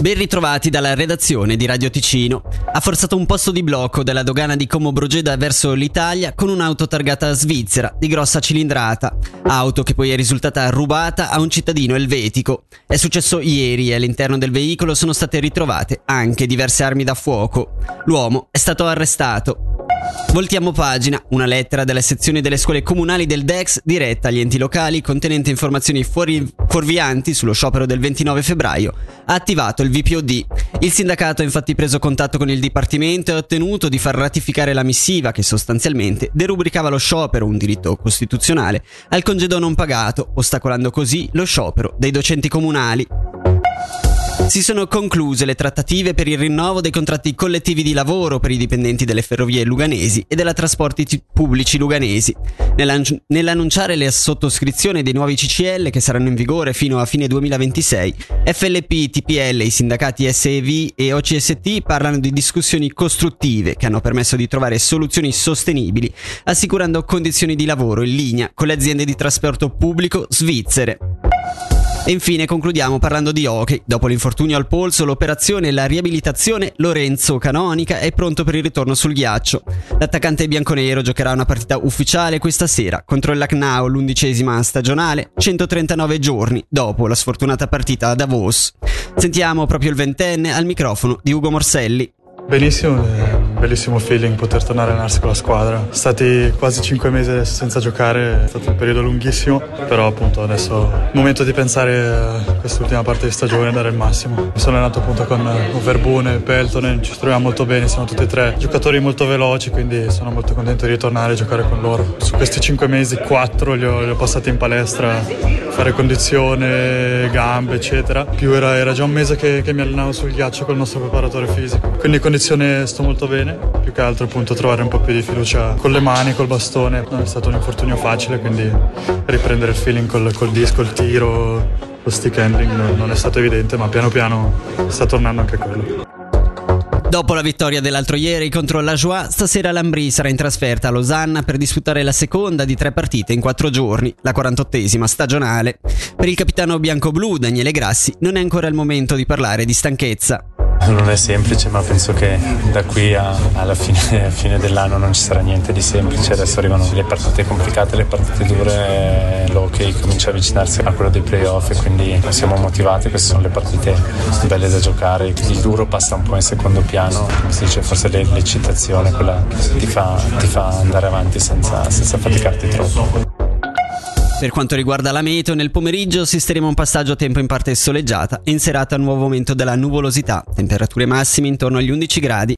Ben ritrovati dalla redazione di Radio Ticino. Ha forzato un posto di blocco della dogana di Como Brogeda verso l'Italia con un'auto targata svizzera di grossa cilindrata. Auto che poi è risultata rubata a un cittadino elvetico. È successo ieri e all'interno del veicolo sono state ritrovate anche diverse armi da fuoco. L'uomo è stato arrestato. Voltiamo pagina, una lettera delle sezioni delle scuole comunali del DEX diretta agli enti locali contenente informazioni fuori, fuorvianti sullo sciopero del 29 febbraio ha attivato il VPOD. Il sindacato ha infatti preso contatto con il Dipartimento e ha ottenuto di far ratificare la missiva che sostanzialmente derubricava lo sciopero, un diritto costituzionale, al congedo non pagato, ostacolando così lo sciopero dei docenti comunali. Si sono concluse le trattative per il rinnovo dei contratti collettivi di lavoro per i dipendenti delle ferrovie luganesi e della trasporti pubblici luganesi. Nell'an- nell'annunciare la sottoscrizione dei nuovi CCL che saranno in vigore fino a fine 2026, FLP, TPL, i sindacati SEV e OCST parlano di discussioni costruttive che hanno permesso di trovare soluzioni sostenibili, assicurando condizioni di lavoro in linea con le aziende di trasporto pubblico svizzere. E infine concludiamo parlando di hockey. Dopo l'infortunio al polso, l'operazione e la riabilitazione, Lorenzo Canonica è pronto per il ritorno sul ghiaccio. L'attaccante bianconero giocherà una partita ufficiale questa sera contro il Lucknow, l'undicesima stagionale, 139 giorni dopo la sfortunata partita a Davos. Sentiamo proprio il ventenne al microfono di Ugo Morselli. Benissimo, bellissimo feeling poter tornare a allenarsi con la squadra. Stati quasi 5 mesi senza giocare, è stato un periodo lunghissimo, però appunto adesso è il momento di pensare a quest'ultima parte di stagione e dare il massimo. Mi sono allenato appunto con Verbune, Peltonen, ci troviamo molto bene, siamo tutti e tre giocatori molto veloci, quindi sono molto contento di ritornare a giocare con loro. Su questi 5 mesi, 4 li ho, li ho passati in palestra, fare condizione, gambe, eccetera. Più era, era già un mese che, che mi allenavo sul ghiaccio con il nostro preparatore fisico. Quindi condizione sto molto bene, più che altro appunto trovare un po' più di fiducia con le mani, col bastone. Non è stato un infortunio facile, quindi riprendere il feeling col, col disco, il tiro, lo stick handling non, non è stato evidente, ma piano piano sta tornando anche quello. Dopo la vittoria dell'altro ieri contro la Joie, stasera l'Ambri sarà in trasferta a Losanna per disputare la seconda di tre partite in quattro giorni, la 48esima stagionale. Per il capitano bianco-blu Daniele Grassi non è ancora il momento di parlare di stanchezza. Non è semplice, ma penso che da qui a, alla fine, fine, dell'anno non ci sarà niente di semplice. Adesso arrivano le partite complicate, le partite dure, l'hockey comincia a avvicinarsi a quello dei playoff e quindi siamo motivati. Queste sono le partite belle da giocare. Il duro passa un po' in secondo piano, come si dice, forse l'eccitazione, quella che ti fa, ti fa andare avanti senza, senza faticarti troppo. Per quanto riguarda la meteo, nel pomeriggio assisteremo a un passaggio a tempo in parte soleggiata. E in serata a nuovo aumento della nuvolosità, temperature massime intorno agli 11 gradi